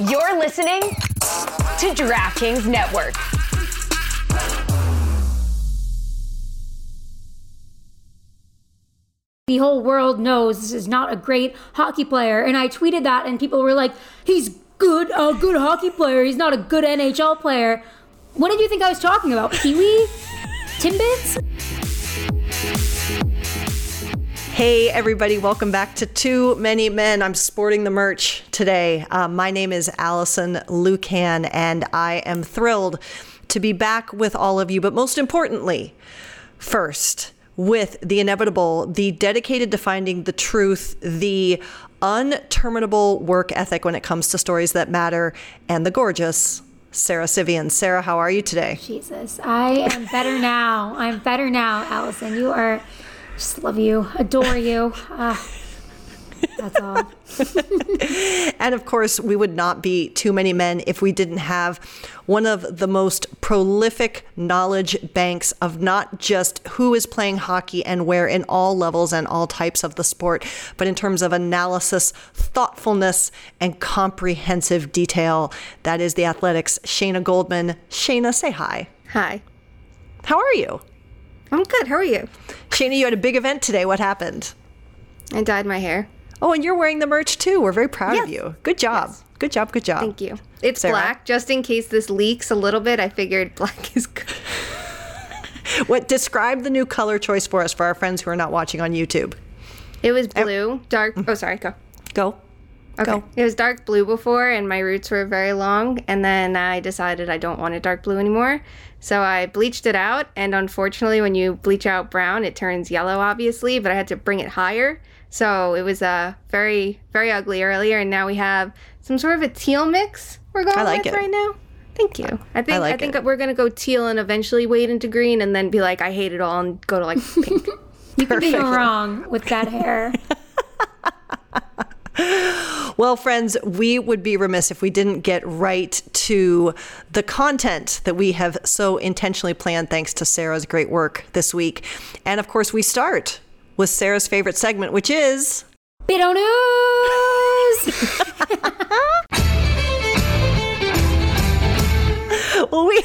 You're listening to DraftKings Network. The whole world knows this is not a great hockey player. And I tweeted that, and people were like, he's good, a good hockey player. He's not a good NHL player. What did you think I was talking about? Pee Wee? Timbits? Hey, everybody, welcome back to Too Many Men. I'm sporting the merch today. Uh, my name is Allison Lukan, and I am thrilled to be back with all of you. But most importantly, first, with the inevitable, the dedicated to finding the truth, the unterminable work ethic when it comes to stories that matter, and the gorgeous Sarah Civian. Sarah, how are you today? Jesus, I am better now. I'm better now, Allison. You are, just love you, adore you. Uh, that's all. and of course, we would not be too many men if we didn't have one of the most prolific knowledge banks of not just who is playing hockey and where in all levels and all types of the sport, but in terms of analysis, thoughtfulness, and comprehensive detail. That is the Athletic's Shayna Goldman. Shayna, say hi. Hi. How are you? I'm good. How are you? Shayna, you had a big event today. What happened? I dyed my hair. Oh, and you're wearing the merch too. We're very proud Yes. of you. Good job. Yes. Good job. Good job. Thank you. It's Sarah? black, just in case this leaks a little bit. I figured black is good. What describe the new color choice for us for our friends who are not watching on YouTube? It was blue, dark. Mm. Oh, sorry. Go. Go. Okay. Go. It was dark blue before, and my roots were very long. And then I decided I don't want it dark blue anymore. So I bleached it out. And unfortunately, when you bleach out brown, it turns yellow, obviously. But I had to bring it higher. So it was uh, very, very ugly earlier. And now we have some sort of a teal mix we're going I like with it. right now. Thank you. I think I, like think it. we're gonna go teal and eventually wade into green, and then be like, I hate it all, and go to like pink. You could be wrong with that hair. Well, friends, we would be remiss if we didn't get right to the content that we have so intentionally planned thanks to Sarah's great work this week. And of course, we start with Sarah's favorite segment, which is Bido news! well, we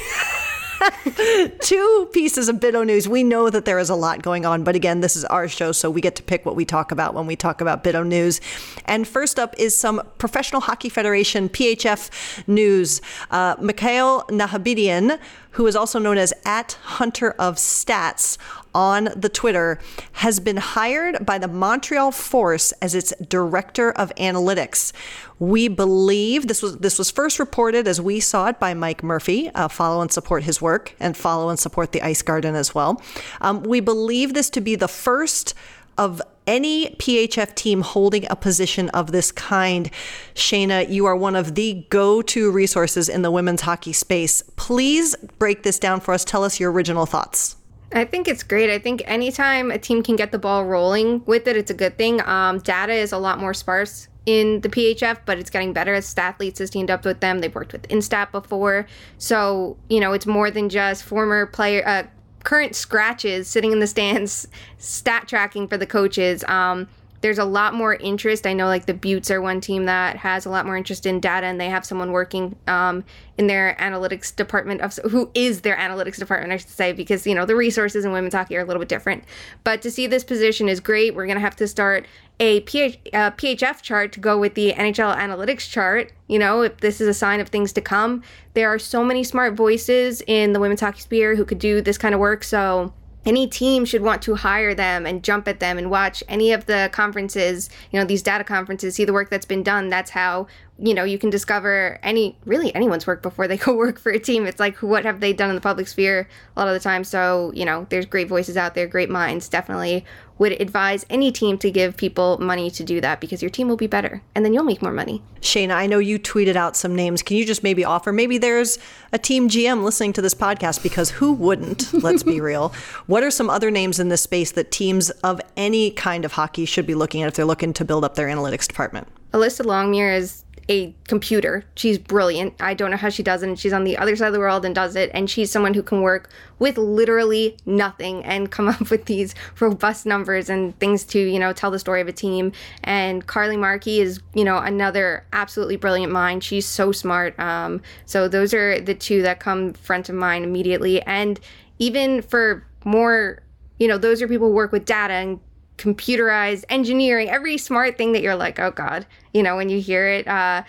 two pieces of Bido news. We know that there is a lot going on, but again, this is our show, so we get to pick what we talk about when we talk about Bido news. And first up is some Professional Hockey Federation (PHF) news. Uh, Mikael Nahabedian, who is also known as at Hunter of Stats on the Twitter, has been hired by the Montreal Force as its director of analytics. We believe this was this was first reported as we saw it by Mike Murphy. Uh, follow and support his work, and follow and support the Ice Garden as well. Um, we believe this to be the first of any PHF team holding a position of this kind. Shayna, you are one of the go to resources in the women's hockey space. Please break this down for us. Tell us your original thoughts. I think it's great. I think anytime a team can get the ball rolling with it, it's a good thing. Um, data is a lot more sparse in the PHF, but it's getting better as Stathletes has teamed up with them. They've worked with Instat before, so you know it's more than just former player, uh, current scratches sitting in the stands, stat tracking for the coaches. Um, there's a lot more interest. I know like the Beauts are one team that has a lot more interest in data, and they have someone working um, in their analytics department of who is their analytics department, I should say, because you know the resources in women's hockey are a little bit different. But to see this position is great. We're gonna have to start a PH, uh, PHF chart to go with the NHL analytics chart. You know, if this is a sign of things to come, there are so many smart voices in the women's hockey sphere who could do this kind of work. So any team should want to hire them and jump at them and watch any of the conferences you know these data conferences see the work that's been done. That's how you know you can discover any really anyone's work before they go work for a team it's like what have they done in the public sphere a lot of the time so you know there's great voices out there great minds definitely would advise any team to give people money to do that because your team will be better and then you'll make more money Shayna, I know you tweeted out some names. Can you just maybe offer? Maybe there's a team GM listening to this podcast because who wouldn't? Let's be real. What are some other names in this space that teams of any kind of hockey should be looking at if they're looking to build up their analytics department? Alyssa Longmuir is a computer. She's brilliant. I don't know how she does it. And she's on the other side of the world and does it. And she's someone who can work with literally nothing and come up with these robust numbers and things to, you know, tell the story of a team. And Carly Markey is, you know, another absolutely brilliant mind. She's so smart. Um, so those are the two that come front of mind immediately. And even for more, you know, those are people who work with data and computerized engineering, every smart thing that you're like, oh God, you know, when you hear it. Uh,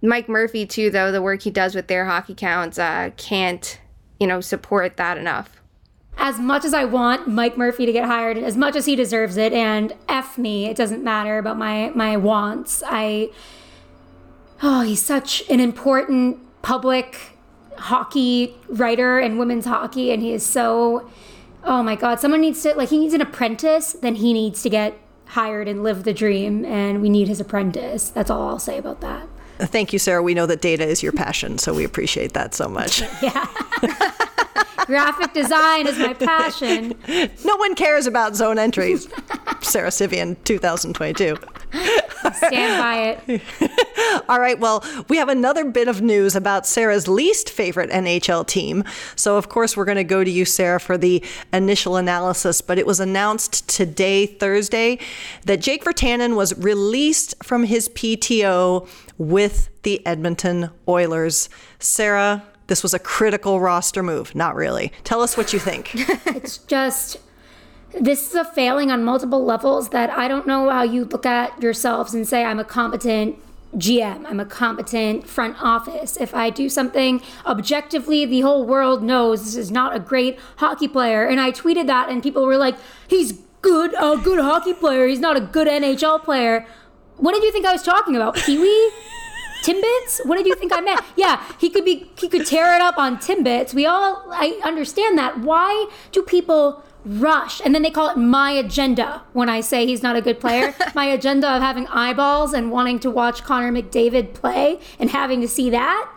Mike Murphy, too, though, the work he does with their hockey counts uh, can't, you know, support that enough. As much as I want Mike Murphy to get hired, as much as he deserves it, and F me, it doesn't matter about my, my wants. I, oh, he's such an important public hockey writer and women's hockey, and he is so oh my god someone needs to like he needs an apprentice then he needs to get hired and live the dream and we need his apprentice. That's all i'll say about that. Thank you sarah. We know that data is your passion so we appreciate that so much. Yeah graphic design is my passion no one cares about zone entries sarah civian 2022 stand by it. All right. Well, we have another bit of news about Sarah's least favorite NHL team. So, of course, we're going to go to you, Sarah, for the initial analysis. But it was announced today, Thursday, that Jake Virtanen was released from his PTO with the Edmonton Oilers. Sarah, this was a critical roster move. Not really. Tell us what you think. it's just this is a failing on multiple levels that I don't know how you look at yourselves and say, I'm a competent GM, I'm a competent front office. If I do something objectively, the whole world knows this is not a great hockey player. And I tweeted that, and people were like, he's good, a good hockey player. He's not a good NHL player. What did you think I was talking about? Pee Wee? Timbits? What did you think I meant? Yeah, he could be he could tear it up on Timbits. We all I understand that. Why do people rush. And then they call it my agenda when I say he's not a good player. my agenda of having eyeballs and wanting to watch Connor McDavid play and having to see that.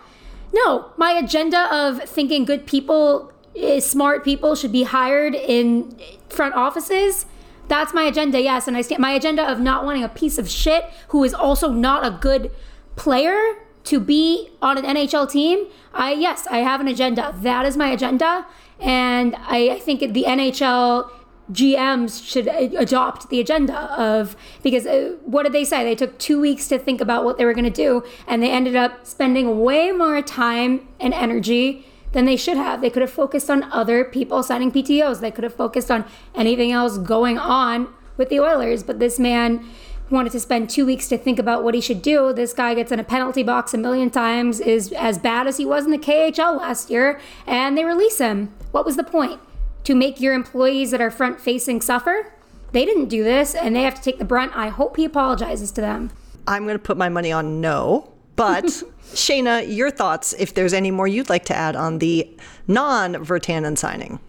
No, my agenda of thinking good people, eh, smart people should be hired in front offices. That's my agenda, yes. And I stand my agenda of not wanting a piece of shit who is also not a good player to be on an NHL team. I yes, I have an agenda. That is my agenda. And I, I think the NHL GMs should adopt the agenda of because uh, what did they say? They took two weeks to think about what they were going to do, and they ended up spending way more time and energy than they should have. They could have focused on other people signing PTOs. They could have focused on anything else going on with the Oilers. But this man wanted to spend two weeks to think about what he should do. This guy gets in a penalty box a million times, is as bad as he was in the KHL last year, and they release him. What was the point? To make your employees that are front facing suffer? They didn't do this, and they have to take the brunt. I hope he apologizes to them. I'm going to put my money on no. But Shayna, your thoughts, if there's any more you'd like to add on the non Virtanen signing?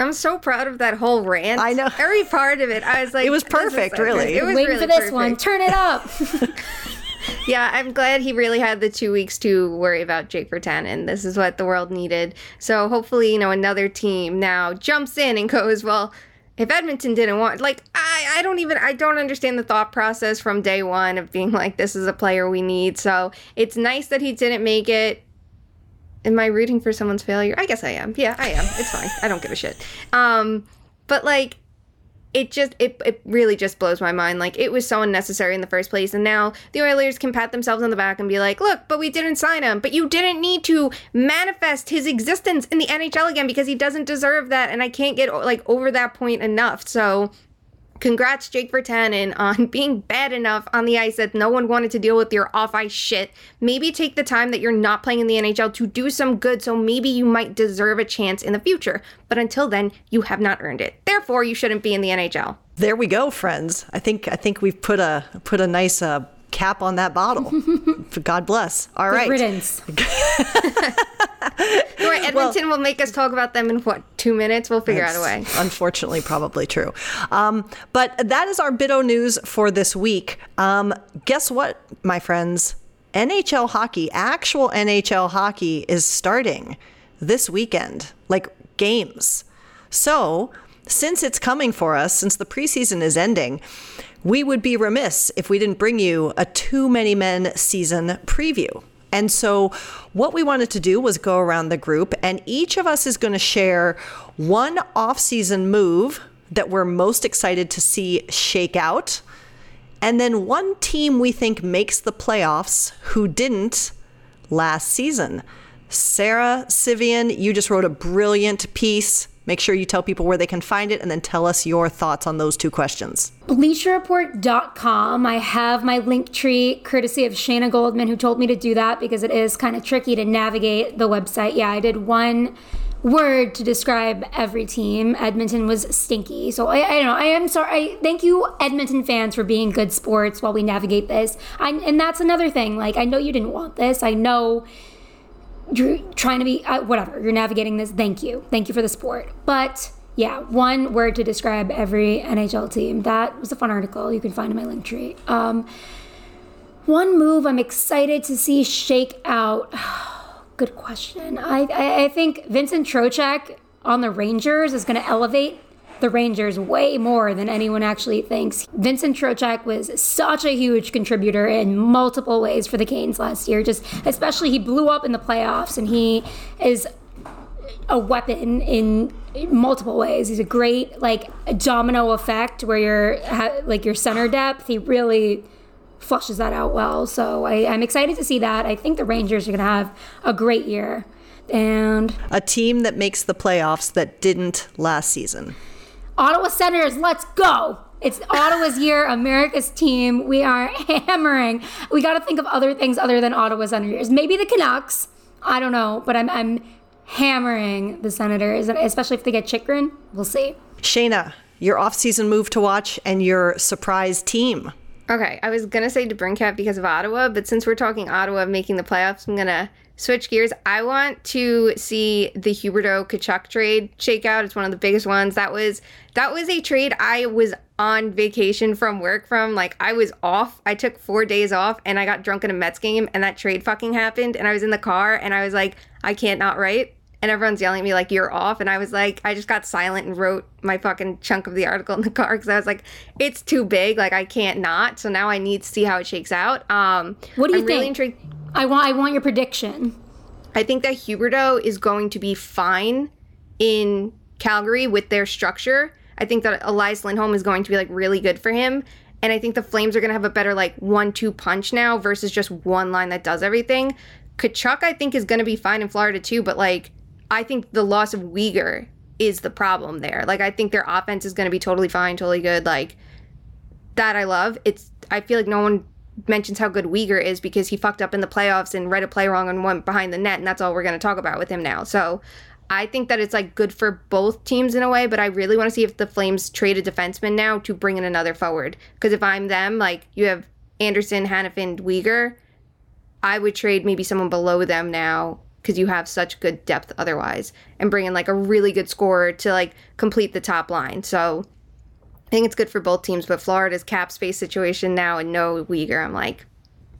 I'm so proud of that whole rant. I know every part of it. I was like, it was perfect, really. It was Waiting really for this perfect. one. Turn it up. yeah, I'm glad he really had the two weeks to worry about Jake Virtanen. This is what the world needed. So hopefully, you know, another team now jumps in and goes, well, if Edmonton didn't want, like, I, I don't even, I don't understand the thought process from day one of being like, this is a player we need. So it's nice that he didn't make it. Am I rooting for someone's failure? I guess I am. Yeah, I am. It's fine. I don't give a shit. Um, but like, it just it, it really just blows my mind like it was so unnecessary in the first place and now the oilers can pat themselves on the back and be like look but we didn't sign him but you didn't need to manifest his existence in the nhl again because he doesn't deserve that and i can't get like over that point enough so Congrats, Jake Virtanen, on being bad enough on the ice that no one wanted to deal with your off ice shit. Maybe take the time that you're not playing in the NHL to do some good, so maybe you might deserve a chance in the future. But until then, you have not earned it. Therefore, you shouldn't be in the NHL. There we go, friends. I think I think we've put a put a nice uh, cap on that bottle. God bless. All Good right. riddance. Right, Edmonton will make us talk about them in what two minutes? We'll figure out a way. Unfortunately, probably true. Um, but that is our Bito news for this week. Um, guess what, my friends? NHL hockey, actual NHL hockey, is starting this weekend, like games. So since it's coming for us, since the preseason is ending, we would be remiss if we didn't bring you a Too Many Men season preview. And so, what we wanted to do was go around the group, and each of us is going to share one off-season move that we're most excited to see shake out, and then one team we think makes the playoffs who didn't last season. Sarah Civian, you just wrote a brilliant piece. Make sure you tell people where they can find it and then tell us your thoughts on those two questions. BleacherReport.com. I have my link tree courtesy of Shayna Goldman, who told me to do that because it is kind of tricky to navigate the website. Yeah, I did one word to describe every team. Edmonton was stinky. So I, I don't know. I am sorry. I, thank you, Edmonton fans, for being good sports while we navigate this. I, and that's another thing. Like, I know you didn't want this. I know you're trying to be uh, whatever. You're navigating this. Thank you. Thank you for the support. But yeah one word to describe every nhl team. That was a fun article. You can find in my link tree. Um, one move i'm excited to see shake out. Good question. I, I, I think vincent trocheck on the rangers is going to elevate the Rangers way more than anyone actually thinks. Vincent Trocheck was such a huge contributor in multiple ways for the Canes last year. Just especially he blew up in the playoffs and he is a weapon in multiple ways. He's a great like domino effect where you're like your center depth. He really flushes that out well. So I, I'm excited to see that. I think the Rangers are going to have a great year. And a team that makes the playoffs that didn't last season. Ottawa Senators, let's go. It's Ottawa's year, America's team. We are hammering. We got to think of other things other than Ottawa Senators. Maybe the Canucks. I don't know, but I'm, I'm hammering the Senators, especially if they get Chychrun. We'll see. Shayna, your off-season move to watch and your surprise team. Okay, I was gonna say DeBrincat because of Ottawa, but since we're talking Ottawa making the playoffs, I'm gonna switch gears. I want to see the Huberdeau Tkachuk trade shake out. It's one of the biggest ones. That was that was a trade I was on vacation from work from. Like I was off. I took four days off and I got drunk in a Mets game and that trade fucking happened. And I was in the car and I was like, I can't not write. And everyone's yelling at me like you're off. And I was like, I just got silent and wrote my fucking chunk of the article in the car because I was like, it's too big. Like I can't not. So now I need to see how it shakes out. Um, what do you I'm think? Really intrigued. I want I want your prediction. I think that Huberdeau is going to be fine in Calgary with their structure. I think that Elias Lindholm is going to be like really good for him. And I think the Flames are going to have a better like one two punch now versus just one line that does everything. Tkachuk, I think, is going to be fine in Florida too, but like I think the loss of Weegar is the problem there. Like I think their offense is going to be totally fine, totally good. Like that I love. It's I feel like no one mentions how good Weegar is because he fucked up in the playoffs and read a play wrong and went behind the net, and that's all we're going to talk about with him now. So I think that it's like good for both teams in a way, but I really want to see if the Flames trade a defenseman now to bring in another forward. Because if I'm them, like you have Andersson, Hanifin, Weegar, I would trade maybe someone below them now because you have such good depth otherwise, and bring in like a really good scorer to like complete the top line. So I think it's good for both teams, but Florida's cap space situation now and no Weegar, I'm like,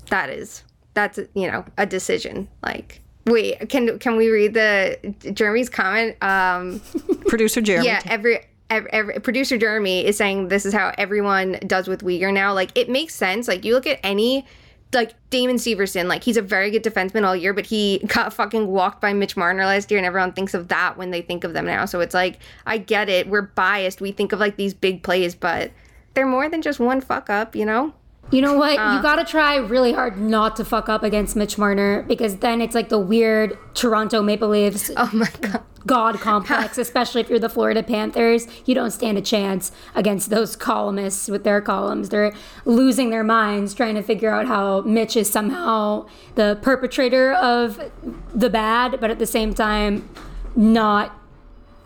that is that's you know a decision. Like, wait, can can we read the Jeremy's comment? Um, Producer Jeremy. Yeah, every. Every, every, producer Jeremy is saying this is how everyone does with Weegar now. Like it makes sense. Like you look at any like Damon Severson, like he's a very good defenseman all year, but he got fucking walked by Mitch Marner last year, and everyone thinks of that when they think of them now. So it's like, I get it. We're biased. We think of like these big plays, but they're more than just one fuck up, you know? You know what? Uh, you got to try really hard not to fuck up against Mitch Marner because then it's like the weird Toronto Maple Leafs. Oh my god. God complex, especially if you're the Florida Panthers. You don't stand a chance against those columnists with their columns. They're losing their minds trying to figure out how Mitch is somehow the perpetrator of the bad, but at the same time, not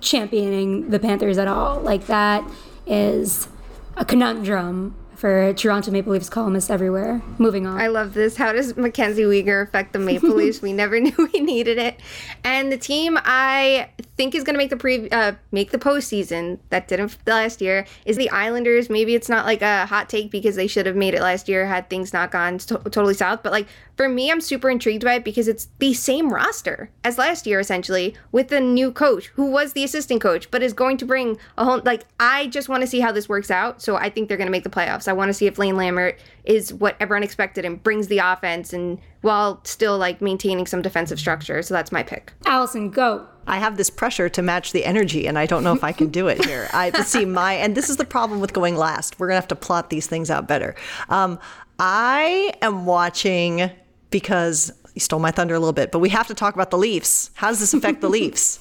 championing the Panthers at all. Like that is a conundrum for Toronto Maple Leafs columnists everywhere. Moving on. I love this. How does Mackenzie Weegar affect the Maple Leafs? we never knew we needed it. And the team I think is going to make the pre uh, make the postseason that didn't last year is the Islanders. Maybe it's not like a hot take because they should have made it last year had things not gone to- totally south. But like for me, I'm super intrigued by it because it's the same roster as last year essentially with the new coach who was the assistant coach but is going to bring a whole like I just want to see how this works out. So I think they're going to make the playoffs. I want to see if Lane Lambert is what everyone expected and brings the offense and while still like maintaining some defensive structure. So that's my pick. Allison, go. I have this pressure to match the energy, and I don't know if I can do it here. I see my, and this is the problem with going last. We're gonna have to plot these things out better. Um, I am watching because you stole my thunder a little bit, but we have to talk about the Leafs. How does this affect the Leafs?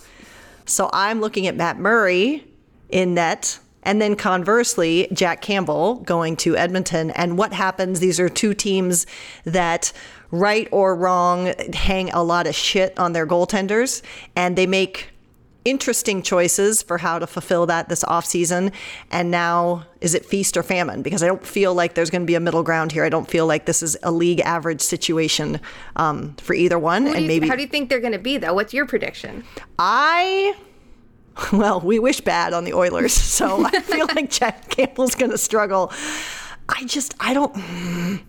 So I'm looking at Matt Murray in net. And then conversely, Jack Campbell going to Edmonton. And what happens? These are two teams that, right or wrong, hang a lot of shit on their goaltenders. And they make interesting choices for how to fulfill that this off season. And now, is it feast or famine? Because I don't feel like there's going to be a middle ground here. I don't feel like this is a league average situation um, for either one. Do and you- maybe how do you think they're going to be though? What's your prediction? I well, we wish bad on the Oilers, so I feel like Jack Campbell's going to struggle. I just I don't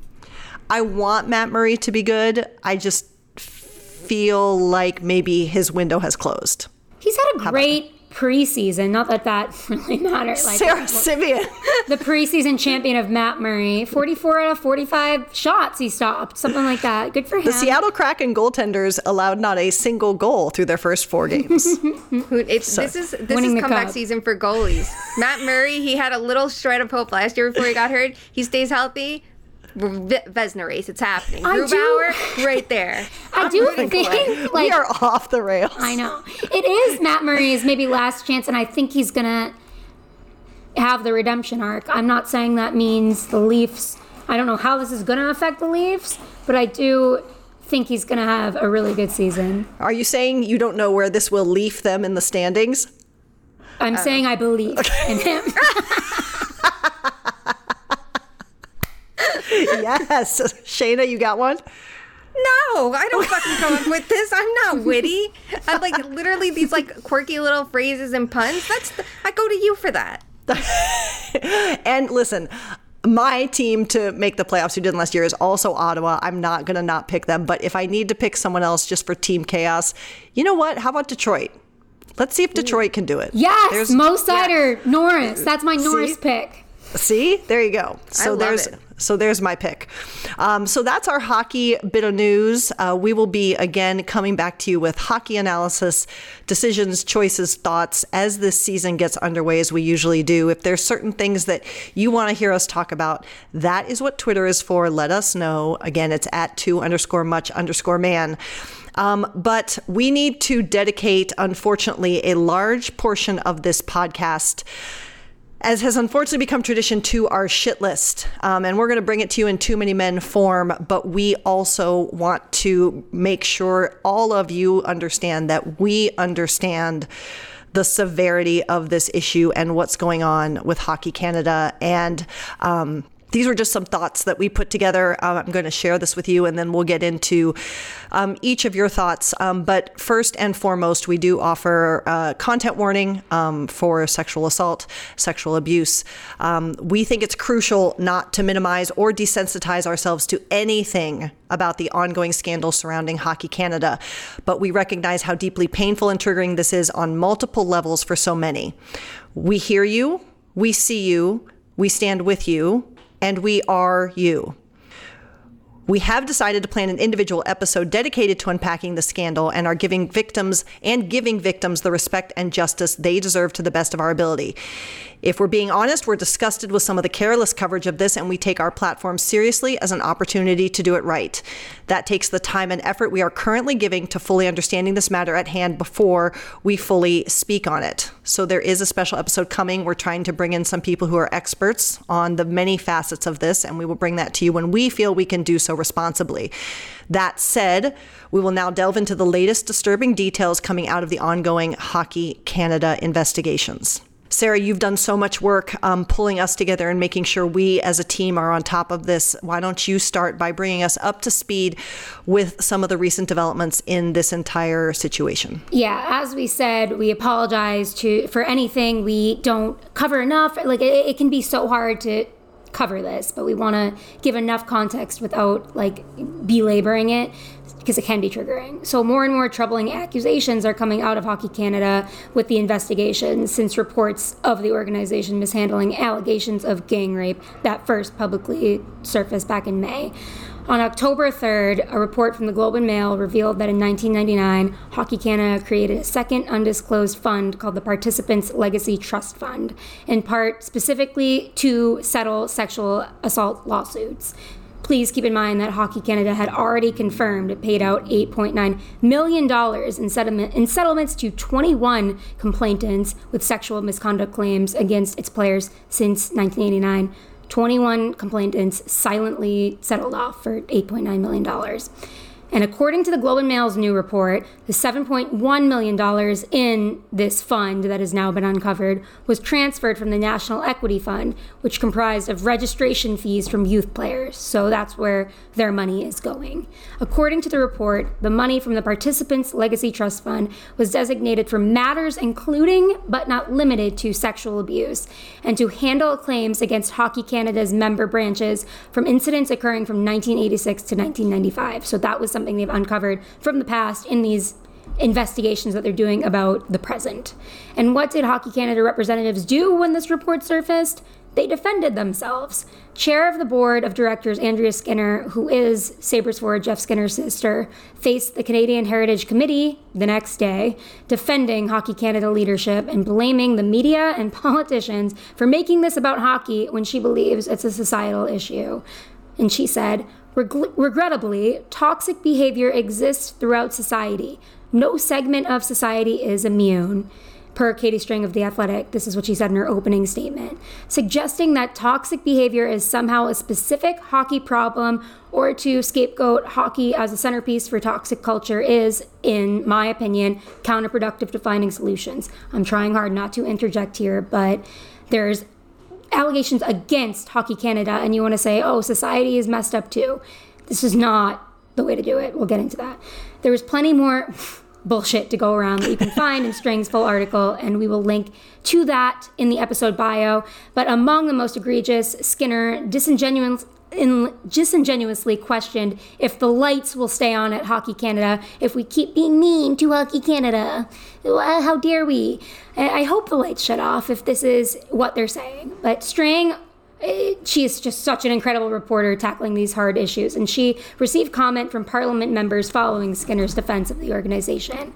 I want Matt Murray to be good. I just feel like maybe his window has closed. He's had a great preseason. Not that that really matters. Like Sarah Simeon. the preseason champion of Matt Murray, 44 out of 45 shots he stopped, something like that. Good for him. The Seattle Kraken goaltenders allowed not a single goal through their first four games. Who- It's, this is this is comeback cup. season for goalies. Matt Murray, he had a little shred of hope last year before he got hurt. He stays healthy. V- Vezina race, it's happening. I do- right there. I I'm do rooting for it. think, like, we are off the rails. I know. It is Matt Murray's maybe last chance, and I think he's going to have the redemption arc. I'm not saying that means the Leafs. I don't know how this is going to affect the Leafs, but I do think he's going to have a really good season. Are you saying you don't know where this will leaf them in the standings? I'm uh, saying I believe in him. yes. Shayna, you got one? No, I don't fucking come up with this. I'm not witty. I'm like literally these like quirky little phrases and puns. That's the, I go to you for that. And listen, my team to make the playoffs who didn't last year is also Ottawa. I'm not going to not pick them. But if I need to pick someone else just for team chaos, you know what? How about Detroit? Let's see if Detroit can do it. Yes, There's- Mo Seider, Norris. That's my Norris See? pick. See, there you go. So love there's it. So there's my pick. Um, so that's our hockey bit of news. Uh, we will be again coming back to you with hockey analysis, decisions, choices, thoughts as this season gets underway, as we usually do. If there's certain things that you want to hear us talk about, that is what Twitter is for. Let us know. Again, it's at two underscore much underscore man. Um, but we need to dedicate, unfortunately, a large portion of this podcast as has unfortunately become tradition, to our shit list. Um, and we're going to bring it to you in Too Many Men form, but we also want to make sure all of you understand that we understand the severity of this issue and what's going on with Hockey Canada. And um, these were just some thoughts that we put together. Uh, I'm going to share this with you, and then we'll get into um, each of your thoughts. Um, but first and foremost, we do offer uh, content warning um, for sexual assault, sexual abuse. Um, we think it's crucial not to minimize or desensitize ourselves to anything about the ongoing scandal surrounding Hockey Canada, but we recognize how deeply painful and triggering this is on multiple levels for so many. We hear you, we see you, we stand with you, and we are you. We have decided to plan an individual episode dedicated to unpacking the scandal and are giving victims and giving victims the respect and justice they deserve to the best of our ability. If we're being honest, we're disgusted with some of the careless coverage of this, and we take our platform seriously as an opportunity to do it right. That takes the time and effort we are currently giving to fully understanding this matter at hand before we fully speak on it. So there is a special episode coming. We're trying to bring in some people who are experts on the many facets of this, and we will bring that to you when we feel we can do so responsibly. That said, we will now delve into the latest disturbing details coming out of the ongoing Hockey Canada investigations. Sarah, you've done so much work um, pulling us together and making sure we as a team are on top of this. Why don't you start by bringing us up to speed with some of the recent developments in this entire situation? Yeah, as we said, we apologize to for anything we don't cover enough. Like it, it can be so hard to cover this, but we want to give enough context without like belaboring it because it can be triggering. So, more and more troubling accusations are coming out of Hockey Canada with the investigation since reports of the organization mishandling allegations of gang rape that first publicly surfaced back in May. On October 3rd, a report from the Globe and Mail revealed that in 1999, Hockey Canada created a second undisclosed fund called the Participants Legacy Trust Fund, in part specifically to settle sexual assault lawsuits. Please keep in mind that Hockey Canada had already confirmed it paid out $8.9 million in, settlement, in settlements to 21 complainants with sexual misconduct claims against its players since 1989. 21 complainants silently settled off for $8.9 million. And according to the Globe and Mail's new report, the $7.1 million in this fund that has now been uncovered was transferred from the National Equity Fund, which comprised of registration fees from youth players. So that's where their money is going. According to the report, the money from the Participants Legacy Trust Fund was designated for matters including, but not limited to, sexual abuse, and to handle claims against Hockey Canada's member branches from incidents occurring from 1986 to 1995. So that was something they've uncovered from the past in these investigations that they're doing about the present. And what did Hockey Canada representatives do when this report surfaced? They defended themselves. Chair of the board of directors, Andrea Skinner, who is Sabres forward Jeff Skinner's sister, faced the Canadian Heritage Committee the next day, defending Hockey Canada leadership and blaming the media and politicians for making this about hockey when she believes it's a societal issue. And she said, regrettably, toxic behavior exists throughout society. No segment of society is immune. Per Katie Strang of The Athletic, this is what she said in her opening statement, suggesting that toxic behavior is somehow a specific hockey problem or to scapegoat hockey as a centerpiece for toxic culture is, in my opinion, counterproductive to finding solutions. I'm trying hard not to interject here, but there's allegations against Hockey Canada and you want to say, oh, society is messed up too. This is not the way to do it. We'll get into that. There was plenty more bullshit to go around that you can find in Strang's full article, and we will link to that in the episode bio. But among the most egregious, Skinner disingenuous in, disingenuously questioned if the lights will stay on at Hockey Canada if we keep being mean to Hockey Canada. How dare we? I hope the lights shut off if this is what they're saying. But Strang eh, she is just such an incredible reporter tackling these hard issues, and she received comment from parliament members following Skinner's defense of the organization.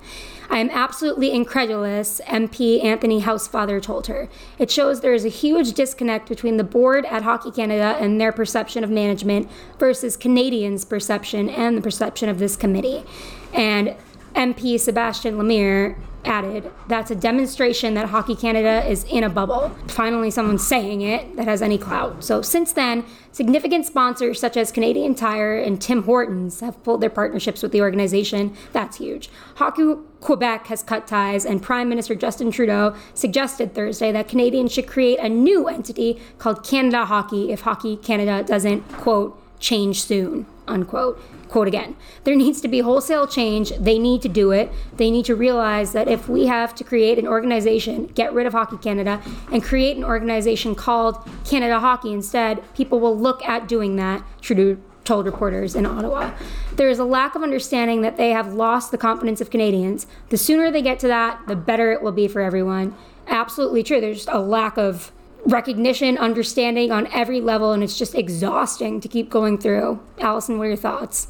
I am absolutely incredulous, MP Anthony Housefather told her. It shows there is a huge disconnect between the board at Hockey Canada and their perception of management versus Canadians' perception and the perception of this committee. And MP Sébastien Lemire added, That's a demonstration that Hockey Canada is in a bubble. Finally, someone saying it that has any clout. So, since then, significant sponsors such as Canadian Tire and Tim Hortons have pulled their partnerships with the organization. That's huge. Hockey Quebec has cut ties, and Prime Minister Justin Trudeau suggested Thursday that Canadians should create a new entity called Canada Hockey if Hockey Canada doesn't, quote, change soon, unquote quote again. There needs to be wholesale change. They need to do it. They need to realize that if we have to create an organization, get rid of Hockey Canada, and create an organization called Canada Hockey instead, people will look at doing that, Trudeau told reporters in Ottawa. There is a lack of understanding that they have lost the confidence of Canadians. The sooner they get to that, the better it will be for everyone. Absolutely true. There's just a lack of recognition, understanding on every level, and it's just exhausting to keep going through. Allison, what are your thoughts?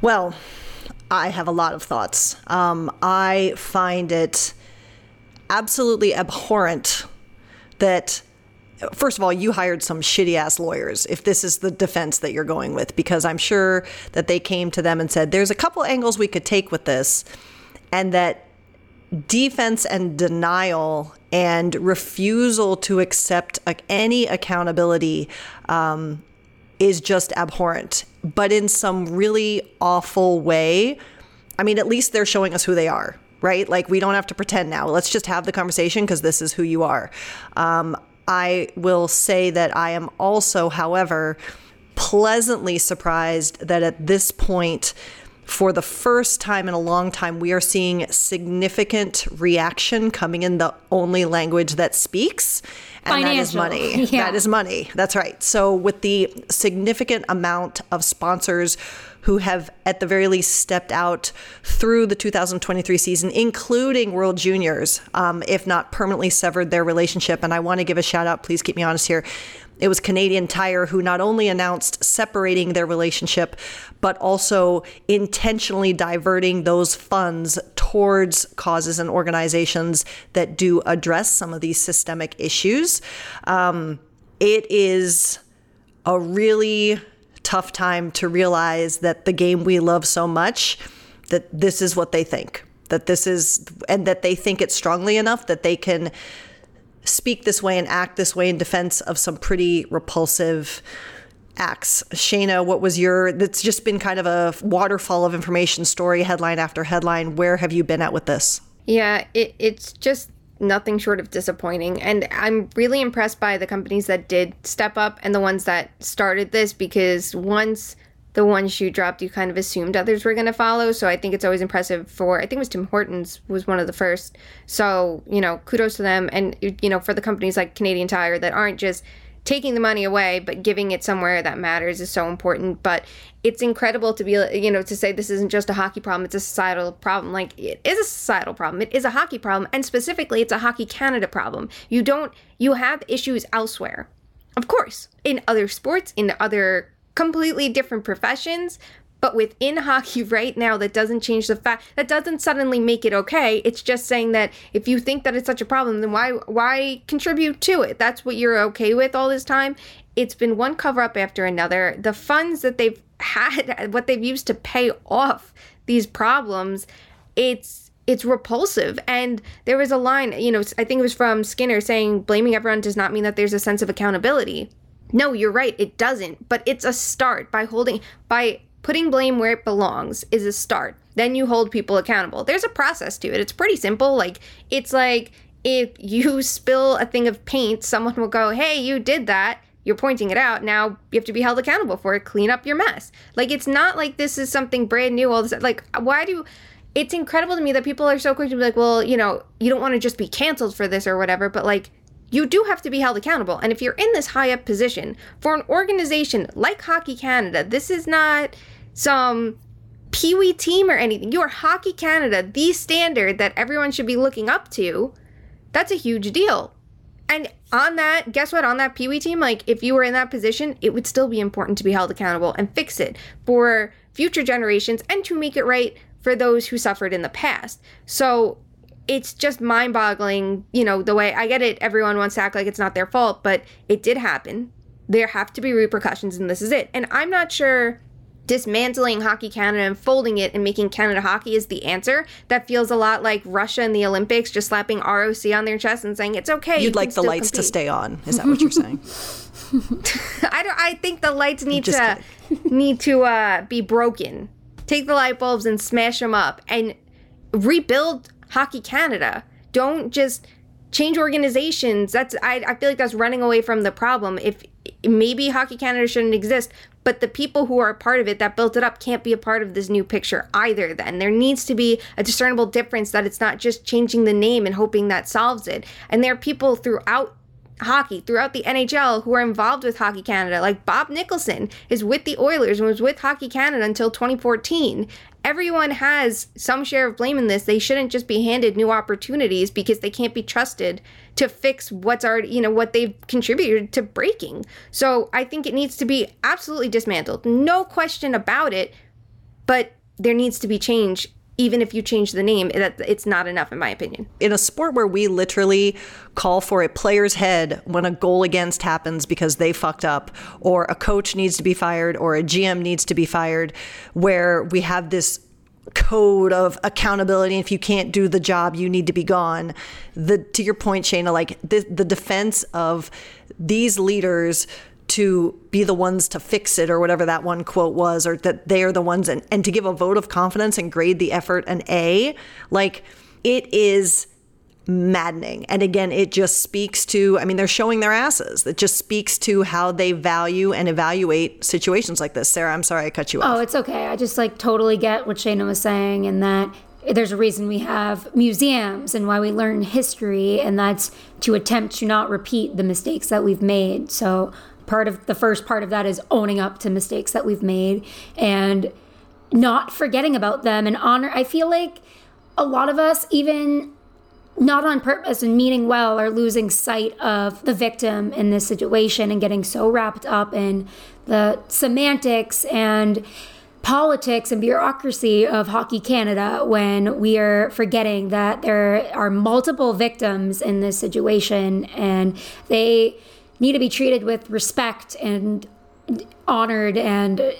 Well, I have a lot of thoughts. Um, I find it absolutely abhorrent that first of all, you hired some shitty ass lawyers if this is the defense that you're going with, because I'm sure that they came to them and said, there's a couple angles we could take with this, and that defense and denial and refusal to accept any accountability um, is just abhorrent, but in some really awful way. I mean, at least they're showing us who they are. right? Like, we don't have to pretend now. Let's just have the conversation because this is who you are. Um, I will say that I am also, however, pleasantly surprised that at this point, for the first time in a long time, we are seeing significant reaction coming in the only language that speaks. And that is money. Yeah. That is money. That's right. So, with the significant amount of sponsors who have, at the very least, stepped out through the 2023 season, including World Juniors, um, if not permanently severed their relationship. And I want to give a shout out, please keep me honest here. It was Canadian Tire who not only announced separating their relationship, but also intentionally diverting those funds towards causes and organizations that do address some of these systemic issues. Um, it is a really tough time to realize that the game we love so much, that this is what they think. That this is, and that they think it strongly enough that they can speak this way and act this way in defense of some pretty repulsive acts. Shayna, what was your, that's just been kind of a waterfall of information story, headline after headline. Where have you been at with this? Yeah, it, it's just nothing short of disappointing. And I'm really impressed by the companies that did step up and the ones that started this because once the one shoe dropped, you kind of assumed others were going to follow. So I think it's always impressive for, I think it was Tim Hortons was one of the first. So, you know, kudos to them. And, you know, for the companies like Canadian Tire that aren't just taking the money away but giving it somewhere that matters is so important but it's incredible to be you know to say this isn't just a hockey problem it's a societal problem like it is a societal problem it is a hockey problem and specifically it's a hockey canada problem you don't you have issues elsewhere of course in other sports in other completely different professions but within hockey right now that doesn't change the fact that doesn't suddenly make it okay. It's just saying that if you think that it's such a problem then why why contribute to it? That's what you're okay with all this time? It's been one cover up after another. The funds that they've had what they've used to pay off these problems it's it's repulsive. And there was a line you know i think it was from skinner saying blaming everyone does not mean that there's a sense of accountability no you're right it doesn't but it's a start. By holding by putting blame where it belongs is a start. Then you hold people accountable. There's a process to it. It's pretty simple like it's like if you spill a thing of paint someone will go hey you did that. You're pointing it out. Now you have to be held accountable for it. Clean up your mess. Like it's not like this is something brand new all this like why do it's incredible to me that people are so quick to be like well you know you don't want to just be canceled for this or whatever but like you do have to be held accountable. And if you're in this high up position for an organization like Hockey Canada, this is not some Pee Wee team or anything. You are Hockey Canada, the standard that everyone should be looking up to. That's a huge deal. And on that, guess what? On that Pee Wee team, like if you were in that position, it would still be important to be held accountable and fix it for future generations and to make it right for those who suffered in the past. So it's just mind boggling, you know, the way I get it. Everyone wants to act like it's not their fault, but it did happen. There have to be repercussions, and this is it. And I'm not sure dismantling Hockey Canada and folding it and making Canada hockey is the answer. That feels a lot like Russia in the Olympics, just slapping ROC on their chest and saying it's okay. You'd like the lights compete. to stay on. Is that what you're saying? I don't. I think the lights need to need to uh, be broken. Take the light bulbs and smash them up and rebuild Hockey Canada. Don't just change organizations. That's I, I feel like that's running away from the problem. If maybe Hockey Canada shouldn't exist, but the people who are a part of it that built it up can't be a part of this new picture either. Then there needs to be a discernible difference that it's not just changing the name and hoping that solves it. And there are people throughout hockey throughout the NHL who are involved with Hockey Canada. Like Bob Nicholson is with the Oilers and was with Hockey Canada until 2014. Everyone has some share of blame in this. They shouldn't just be handed new opportunities because they can't be trusted to fix what's already, you know, what they've contributed to breaking. So I think it needs to be absolutely dismantled. No question about it. But there needs to be change even if you change the name, that it's not enough, in my opinion. In a sport where we literally call for a player's head when a goal against happens because they fucked up, or a coach needs to be fired, or a GM needs to be fired, where we have this code of accountability. If you can't do the job, you need to be gone. The to your point, Shayna, like the the defense of these leaders to be the ones to fix it or whatever that one quote was or that they are the ones and, and to give a vote of confidence and grade the effort an a like it is maddening. And again, it just speaks to, I mean, they're showing their asses. It just speaks to how they value and evaluate situations like this. Sarah, I'm sorry I cut you off. Oh, it's okay. I just like totally get what Shayna was saying and that there's a reason we have museums and why we learn history, and that's to attempt to not repeat the mistakes that we've made. So, part of the first part of that is owning up to mistakes that we've made and not forgetting about them and honor. I feel like a lot of us, even not on purpose and meaning well, are losing sight of the victim in this situation and getting so wrapped up in the semantics and politics and bureaucracy of Hockey Canada when we are forgetting that there are multiple victims in this situation and they need to be treated with respect and honored and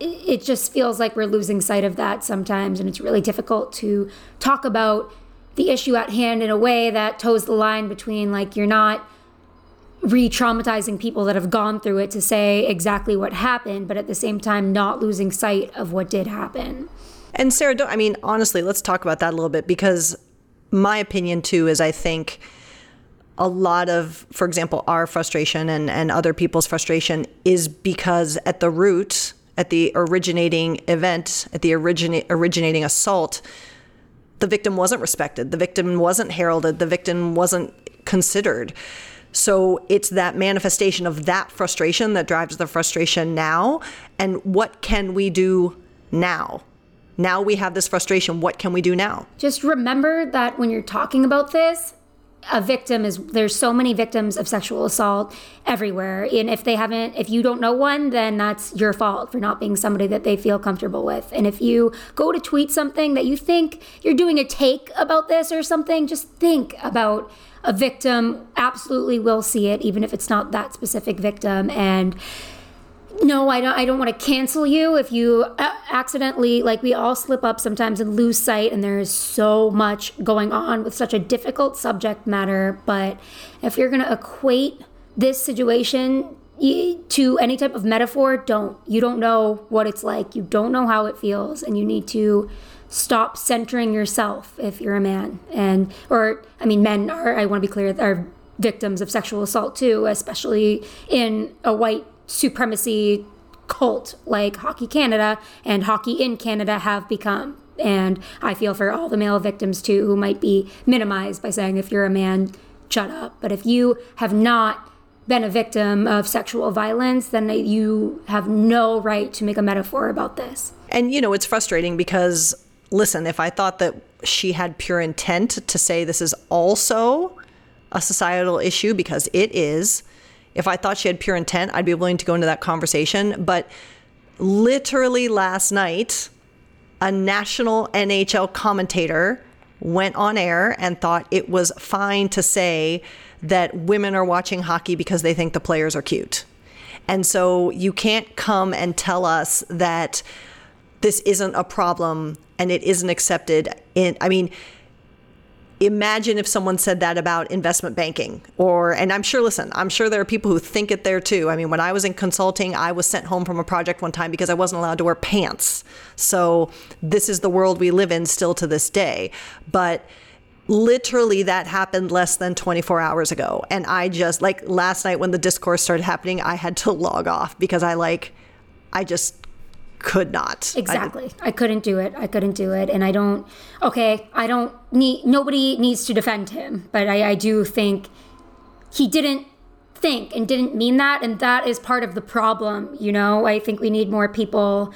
it just feels like we're losing sight of that sometimes and it's really difficult to talk about the issue at hand in a way that toes the line between like you're not re-traumatizing people that have gone through it to say exactly what happened but at the same time not losing sight of what did happen. And sarah i mean honestly let's talk about that a little bit because my opinion too is i think a lot of for example our frustration and, and other people's frustration is because at the root at the originating event at the origina- originating assault the victim wasn't respected the victim wasn't heralded the victim wasn't considered so it's that manifestation of that frustration that drives the frustration now. And what can we do now? Now we have this frustration. What can we do now? Just remember that when you're talking about this, a victim is there's so many victims of sexual assault everywhere. And if they haven't if you don't know one then that's your fault for not being somebody that they feel comfortable with. And if you go to tweet something that you think you're doing a take about this or something just think about a victim. Absolutely will see it, even if it's not that specific victim. And no, I don't. I don't want to cancel you if you uh, accidentally, like we all slip up sometimes and lose sight. And there is so much going on with such a difficult subject matter. But if you're going to equate this situation to any type of metaphor, don't. You don't know what it's like. You don't know how it feels, and you need to stop centering yourself if you're a man and or i mean men are i want to be clear are victims of sexual assault too especially in a white supremacy cult like hockey canada and hockey in canada have become. And i feel for all the male victims too who might be minimized by saying if you're a man shut up. But if you have not been a victim of sexual violence then you have no right to make a metaphor about this. And you know it's frustrating because listen, if I thought that she had pure intent to say this is also a societal issue, because it is, if I thought she had pure intent, I'd be willing to go into that conversation. But literally last night, a national NHL commentator went on air and thought it was fine to say that women are watching hockey because they think the players are cute. And so you can't come and tell us that this isn't a problem and it isn't accepted in i mean imagine if someone said that about investment banking or and i'm sure listen i'm sure there are people who think it there too. I mean when i was in consulting i was sent home from a project one time because i wasn't allowed to wear pants. So this is the world we live in still to this day. But literally that happened less than 24 hours ago. And i just like last night when the discourse started happening i had to log off because i like i just could not. Exactly. I, I, couldn't do it. I couldn't do it. And I don't, okay, I don't need, nobody needs to defend him, but I, I do think he didn't think and didn't mean that. And that is part of the problem. You know, I think we need more people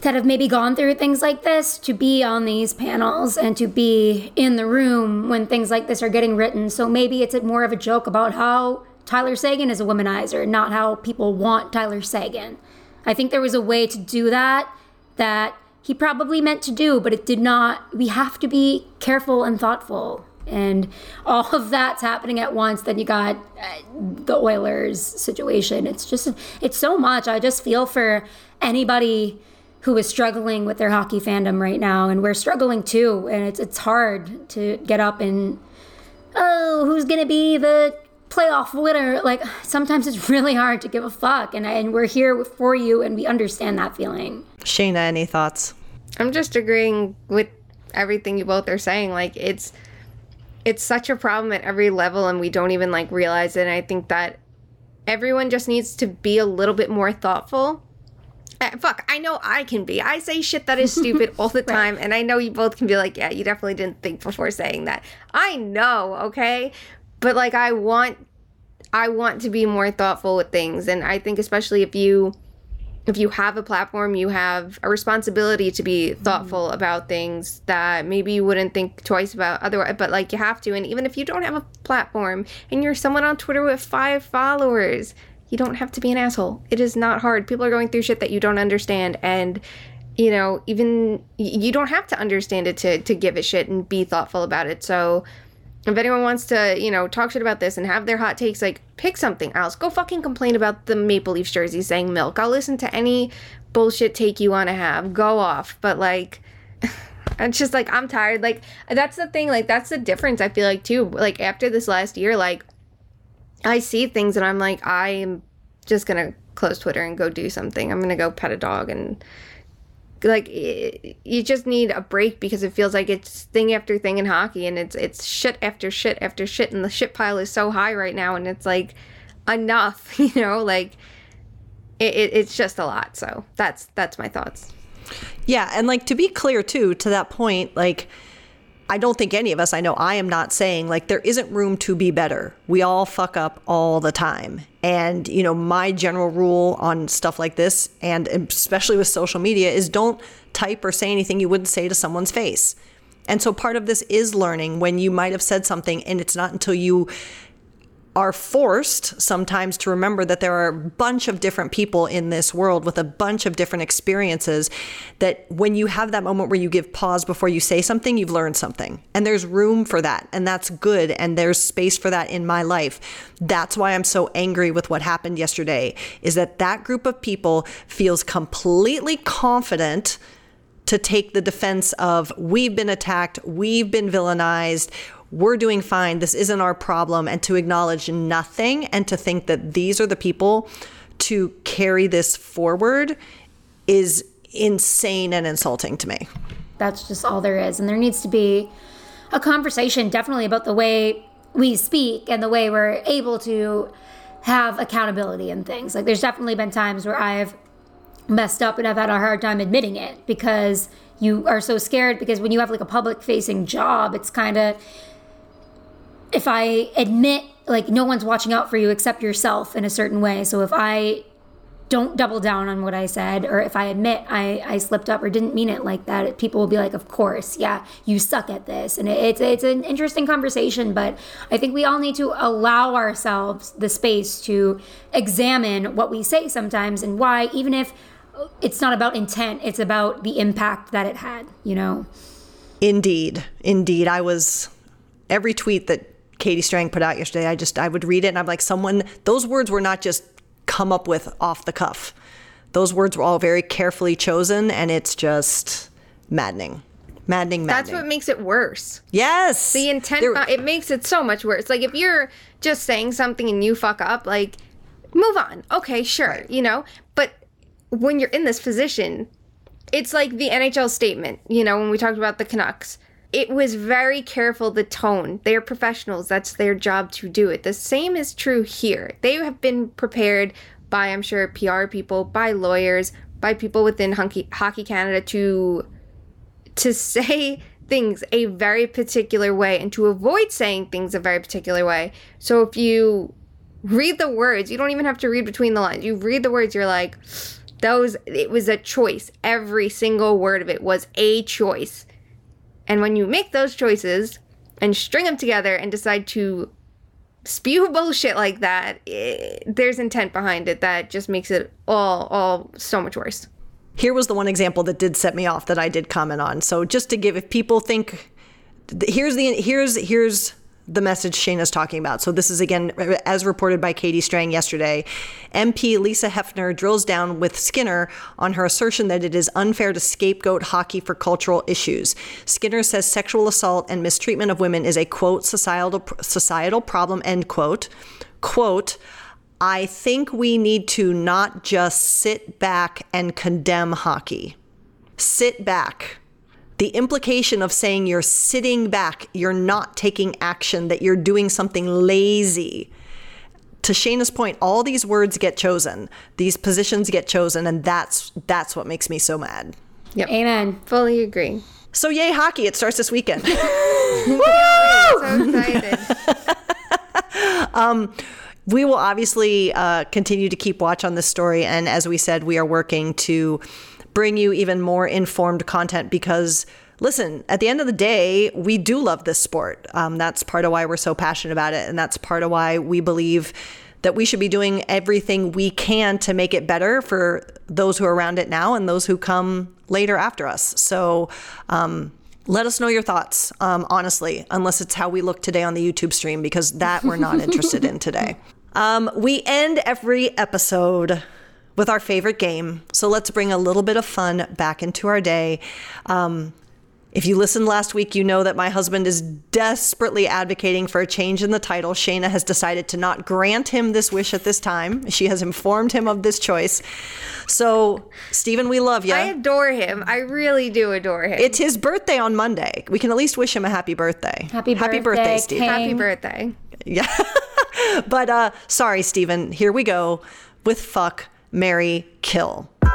that have maybe gone through things like this to be on these panels and to be in the room when things like this are getting written. So maybe it's more of a joke about how Tyler Seguin is a womanizer, not how people want Tyler Seguin. I think there was a way to do that that he probably meant to do, but it did not. We have to be careful and thoughtful. And all of that's happening at once. Then you got uh, the Oilers situation. It's just, it's so much. I just feel for anybody who is struggling with their hockey fandom right now. And we're struggling too. And it's, it's hard to get up and, oh, who's going to be the playoff winner, like sometimes it's really hard to give a fuck. And, and we're here for you and we understand that feeling. Shayna, any thoughts? I'm just agreeing with everything you both are saying. Like it's it's such a problem at every level and we don't even like realize it. And I think that everyone just needs to be a little bit more thoughtful. Uh, fuck, I know I can be. I say shit that is stupid all the time, and I know you both can be like, yeah, you definitely didn't think before saying that. I know, okay? But like I want I want to be more thoughtful with things and I think especially if you if you have a platform, you have a responsibility to be thoughtful mm. about things that maybe you wouldn't think twice about otherwise, but like you have to. And even if you don't have a platform and you're someone on Twitter with five followers, you don't have to be an asshole. It is not hard. People are going through shit that you don't understand. And, you know, even you don't have to understand it to, to give a shit and be thoughtful about it. So, if anyone wants to, you know, talk shit about this and have their hot takes, like pick something else. Go fucking complain about the Maple Leafs jersey saying milk. I'll listen to any bullshit take you want to have. Go off. But like, it's just like I'm tired. Like that's the thing. Like that's the difference. I feel like too. Like after this last year, like I see things and I'm like, I'm just gonna close Twitter and go do something. I'm gonna go pet a dog and like you just need a break because it feels like it's thing after thing in hockey and it's it's shit after shit after shit and the shit pile is so high right now and it's like enough you know like it, it, it's just a lot so that's that's my thoughts yeah and like to be clear too to that point like I don't think any of us, I know I am not saying like there isn't room to be better. We all fuck up all the time. And, you know, my general rule on stuff like this, and especially with social media, is don't type or say anything you wouldn't say to someone's face. And so part of this is learning when you might have said something and it's not until you are forced sometimes to remember that there are a bunch of different people in this world with a bunch of different experiences that when you have that moment where you give pause before you say something you've learned something. And there's room for that and that's good and there's space for that in my life. That's why i'm so angry with what happened yesterday is that that group of people feels completely confident to take the defense of we've been attacked, we've been villainized, we're doing fine, this isn't our problem, and to acknowledge nothing and to think that these are the people to carry this forward is insane and insulting to me. That's just all there is. And there needs to be a conversation definitely about the way we speak and the way we're able to have accountability and things. Like there's definitely been times where I've messed up and I've had a hard time admitting it because you are so scared because when you have like a public facing job, it's kind of if I admit like no one's watching out for you except yourself in a certain way. So if I don't double down on what I said, or if I admit I, I slipped up or didn't mean it like that, people will be like, "Of course, yeah, you suck at this." And it, it's it's an interesting conversation, but I think we all need to allow ourselves the space to examine what we say sometimes and why, even if it's not about intent, it's about the impact that it had. You know. Indeed, indeed, I was every tweet that Katie Strang put out yesterday. I just I would read it and I'm like, someone those words were not just come up with off the cuff. Those words were all very carefully chosen, and it's just maddening. Maddening, maddening. That's what makes it worse. Yes. The intent, there, it makes it so much worse. Like, if you're just saying something and you fuck up, like, move on. Okay, sure, right. you know? But when you're in this position, it's like the NHL statement, you know, when we talked about the Canucks it was very careful the tone. They're professionals. That's their job to do it. The same is true here. They have been prepared by, I'm sure, PR people, by lawyers, by people within Hockey Canada to to say things a very particular way and to avoid saying things a very particular way. So if you read the words, you don't even have to read between the lines. You read the words, you're like, those, it was a choice. Every single word of it was a choice. And when you make those choices and string them together and decide to spew bullshit like that, it, there's intent behind it that just makes it all all so much worse. Here was the one example that did set me off that I did comment on. So just to give if people think here's the here's here's the message Shayna's talking about. So this is again as reported by Katie Strang yesterday. MP Lisa Hepfner drills down with Skinner on her assertion that it is unfair to scapegoat hockey for cultural issues. Skinner says sexual assault and mistreatment of women is a quote societal societal problem end quote. Quote I think we need to not just sit back and condemn hockey. Sit back the implication of saying you're sitting back, you're not taking action, that you're doing something lazy. To Shayna's point, all these words get chosen, these positions get chosen, and that's that's what makes me so mad. Yep. Amen. Fully agree. So yay hockey! It starts this weekend. Woo! So excited. we will obviously uh, continue to keep watch on this story, and as we said, we are working to bring you even more informed content because. Listen, at the end of the day, we do love this sport. Um, that's part of why we're so passionate about it. And that's part of why we believe that we should be doing everything we can to make it better for those who are around it now and those who come later after us. So, um, let us know your thoughts, um, honestly, unless it's how we look today on the YouTube stream, because that we're not interested in today. Um, we end every episode with our favorite game. So let's bring a little bit of fun back into our day. Um, if you listened last week, you know that my husband is desperately advocating for a change in the title. Shayna has decided to not grant him this wish at this time. She has informed him of this choice. So, Stephen, we love you. I adore him. I really do adore him. It's his birthday on Monday. We can at least wish him a happy birthday. Happy happy birthday, birthday, Steve. Happy birthday. Yeah. but uh sorry, Stephen. Here we go with fuck, Mary, kill. I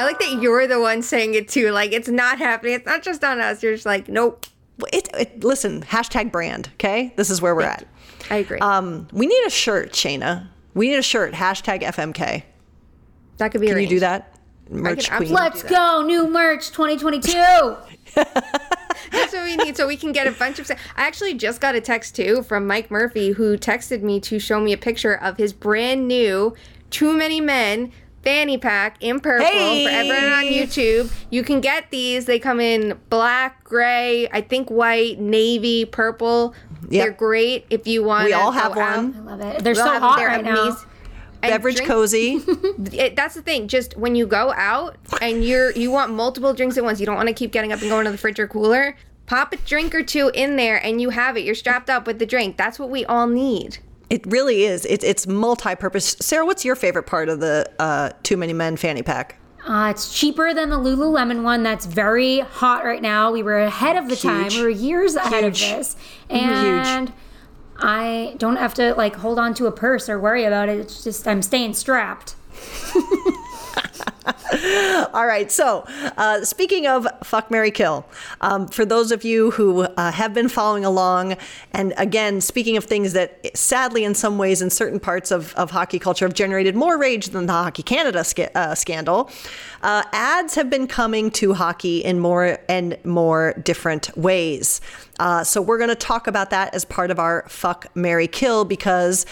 like that you're the one saying it too. Like it's not happening. It's not just on us. You're just like, nope. It, it, listen, hashtag brand, okay? This is where we're at. I agree. Um, we need a shirt, Shayna. We need a shirt, hashtag FMK. that could be. A Can you do that? Merch queen. absolutely- Let's go. New merch 2022. That's what we need, so we can get a bunch of. I actually just got a text too from Mike Murphy, who texted me to show me a picture of his brand new "Too Many Men" fanny pack in purple Hey! for everyone on YouTube. You can get these. They come in black, gray, I think white, navy, purple. Yep. They're great if you want. We all have one. I love it. They're We'll so hot they're right now. Amazing. And Beverage drink- cozy. it, that's the thing. Just when you go out and you're you want multiple drinks at once, you don't want to keep getting up and going to the fridge or cooler. Pop a drink or two in there, and you have it. You're strapped up with the drink. That's what we all need. It really is. It, it's multi-purpose. Sarah, what's your favorite part of the uh, Too Many Men fanny pack? Uh, it's cheaper than the Lululemon one that's very hot right now. We were ahead of the time. Huge. We were years ahead of this. And I don't have to like hold on to a purse or worry about it. It's just I'm staying strapped. All right. So, uh, speaking of fuck, Mary kill, um, for those of you who uh, have been following along, and again, speaking of things that sadly, in some ways, in certain parts of, of hockey culture, have generated more rage than the Hockey Canada uh, scandal, uh, ads have been coming to hockey in more and more different ways. Uh, so, we're going to talk about that as part of our fuck, Mary kill because.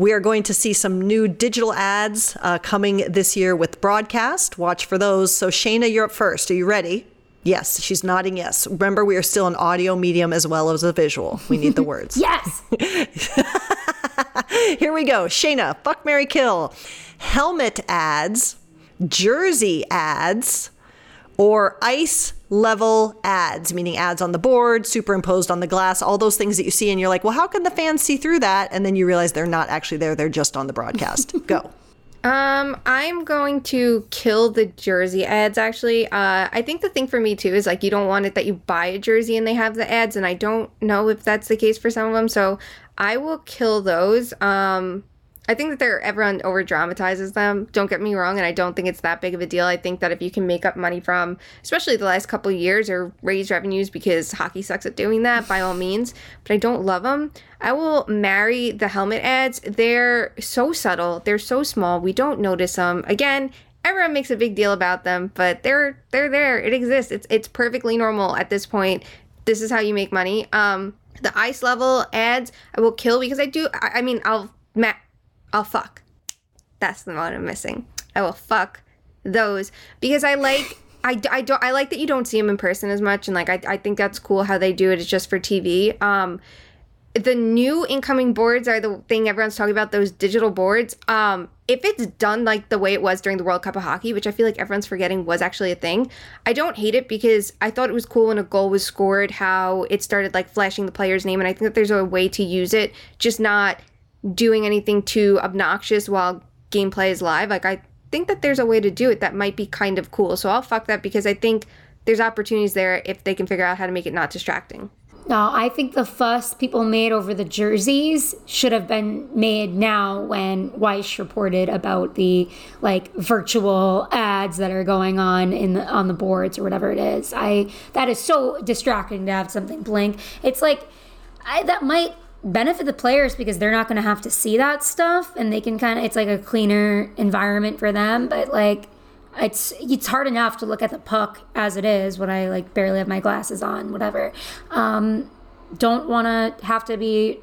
We are going to see some new digital ads uh, coming this year with broadcast. Watch for those. So, Shayna, you're up first. Are you ready? Yes, she's nodding yes. Remember, we are still an audio medium as well as a visual. We need the words. Yes. Here we go. Shayna, fuck Mary Kill. Helmet ads, jersey ads, or ice level ads, meaning ads on the board, superimposed on the glass, all those things that you see, and you're like, well, how can the fans see through that? And then you realize they're not actually there, they're just on the broadcast. go. Um, I'm going to kill the jersey ads. Actually, uh, I think the thing for me too is like you don't want it that you buy a jersey and they have the ads, and I don't know if that's the case for some of them. So I will kill those. Um, I think that they're everyone over dramatizes them. Don't get me wrong, and I don't think it's that big of a deal. I think that if you can make up money from, especially the last couple years, or raise revenues because hockey sucks at doing that, by all means. But I don't love them. I will marry the helmet ads. They're so subtle. They're so small. We don't notice them. Again, everyone makes a big deal about them, but they're they're there. It exists. It's it's perfectly normal at this point. This is how you make money. Um, the ice level ads I will kill because I do. I, I mean, I'll ma- I'll fuck. That's the one I'm missing. I will fuck those because I like. I, I don't I like that you don't see them in person as much and like I, I think that's cool how they do it it's just for TV um the new incoming boards are the thing everyone's talking about those digital boards um if it's done like the way it was during the world cup of hockey which i feel like everyone's forgetting was actually a thing i don't hate it because i thought it was cool when a goal was scored how it started like flashing the player's name and i think that there's a way to use it just not doing anything too obnoxious while gameplay is live like i think that there's a way to do it that might be kind of cool. So I'll fuck that because I think there's opportunities there if they can figure out how to make it not distracting. No, I think the fuss people made over the jerseys should have been made now when Weiss reported about the like virtual ads that are going on in the, on the boards or whatever it is. I that is so distracting to have something blink. It's like I, that might benefit the players because they're not going to have to see that stuff and they can kind of it's like a cleaner environment for them, but like it's it's hard enough to look at the puck as it is when I like barely have my glasses on, whatever. Um, don't want to have to be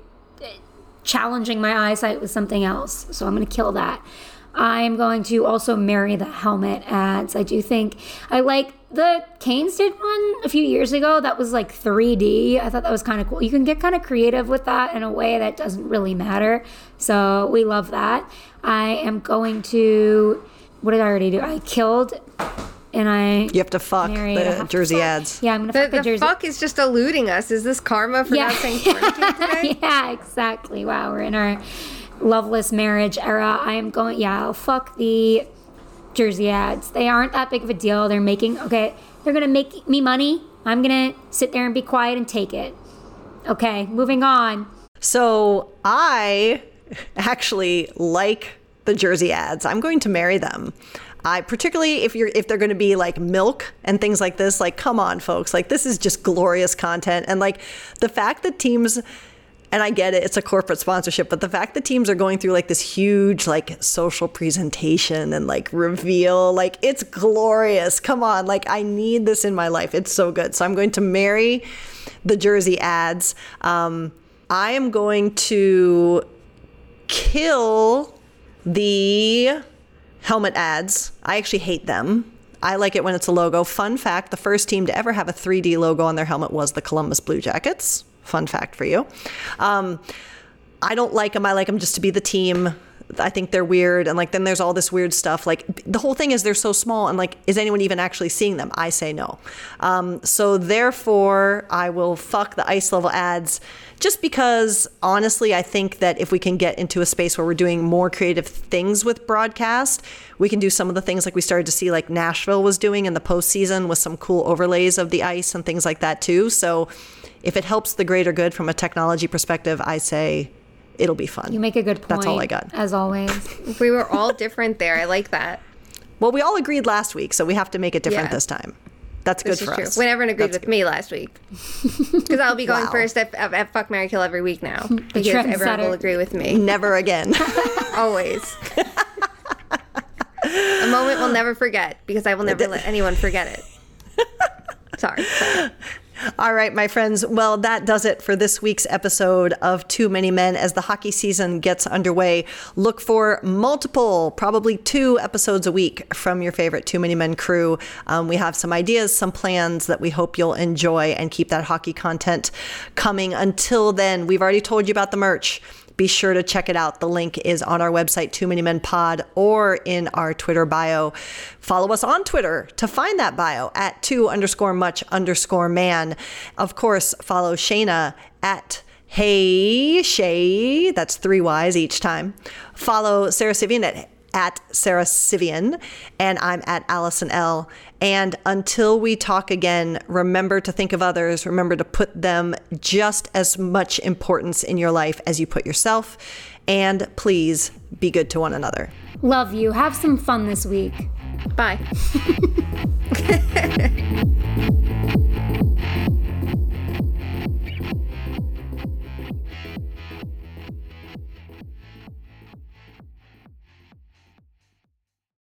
challenging my eyesight with something else, so I'm going to kill that. I'm going to also marry the helmet ads. I do think I like the Canes did one a few years ago that was like 3D. I thought that was kind of cool. You can get kind of creative with that in a way that doesn't really matter. So we love that. I am going to what did I already do? I killed and I You have to fuck married. The to jersey fuck. ads. Yeah, I'm gonna The, fuck the, the jersey. fuck is just eluding us. Is this karma for Yeah. not saying fornicate today? yeah, exactly. Wow, we're in our loveless marriage era. I am going. Yeah, I'll fuck the jersey ads. They aren't that big of a deal. They're making okay. They're gonna make me money. I'm gonna sit there and be quiet and take it. Okay, moving on. So I actually like the jersey ads. I'm going to marry them. I particularly if you're if they're going to be like milk and things like this. Like, come on, folks! Like, this is just glorious content. And like the fact that teams and I get it, it's a corporate sponsorship, but the fact that teams are going through like this huge like social presentation and like reveal, like it's glorious. Come on, like I need this in my life. It's so good. So I'm going to marry the jersey ads. Um, I am going to kill the helmet ads. I actually hate them. I like it when it's a logo. Fun fact the first team to ever have a 3D logo on their helmet was the Columbus Blue Jackets. Fun fact for you. Um, I don't like them. I like them just to be the team. I think they're weird. And like, then there's all this weird stuff. Like, the whole thing is they're so small. And like, is anyone even actually seeing them? I say no. Um, so therefore, I will fuck the ice level ads just because honestly, I think that if we can get into a space where we're doing more creative things with broadcast, we can do some of the things like we started to see, like Nashville was doing in the postseason with some cool overlays of the ice and things like that too. So if it helps the greater good from a technology perspective, I say it'll be fun. You make a good point. That's all I got. As always. We were all different there. I like that. Well, we all agreed last week, so we have to make it different Yeah. this time. That's This good for true. us. When everyone agreed That's with me last week. Because I'll be going Wow. first at, at, at Fuck Mary Kill every week now. Because everyone will agree with me. Never again. Always. a moment we'll never forget because I will never let anyone forget it. Sorry. sorry. All right, my friends. Well, that does it for this week's episode of Too Many Men. As the hockey season gets underway, look for multiple, probably two episodes a week from your favorite Too Many Men crew. Um, we have some ideas, some plans that we hope you'll enjoy and keep that hockey content coming. Until then, we've already told you about the merch be sure to check it out. The link is on our website, Too Many Men Pod, or in our Twitter bio. Follow us on Twitter to find that bio at two underscore much underscore man. Of course, follow Shayna at Hey Shay. That's three Y's each time. Follow Sarah Civian at at Sarah Civian, and I'm at Allison L. And until we talk again, remember to think of others. Remember to put them just as much importance in your life as you put yourself. And please be good to one another. Love you. Have some fun this week. Bye.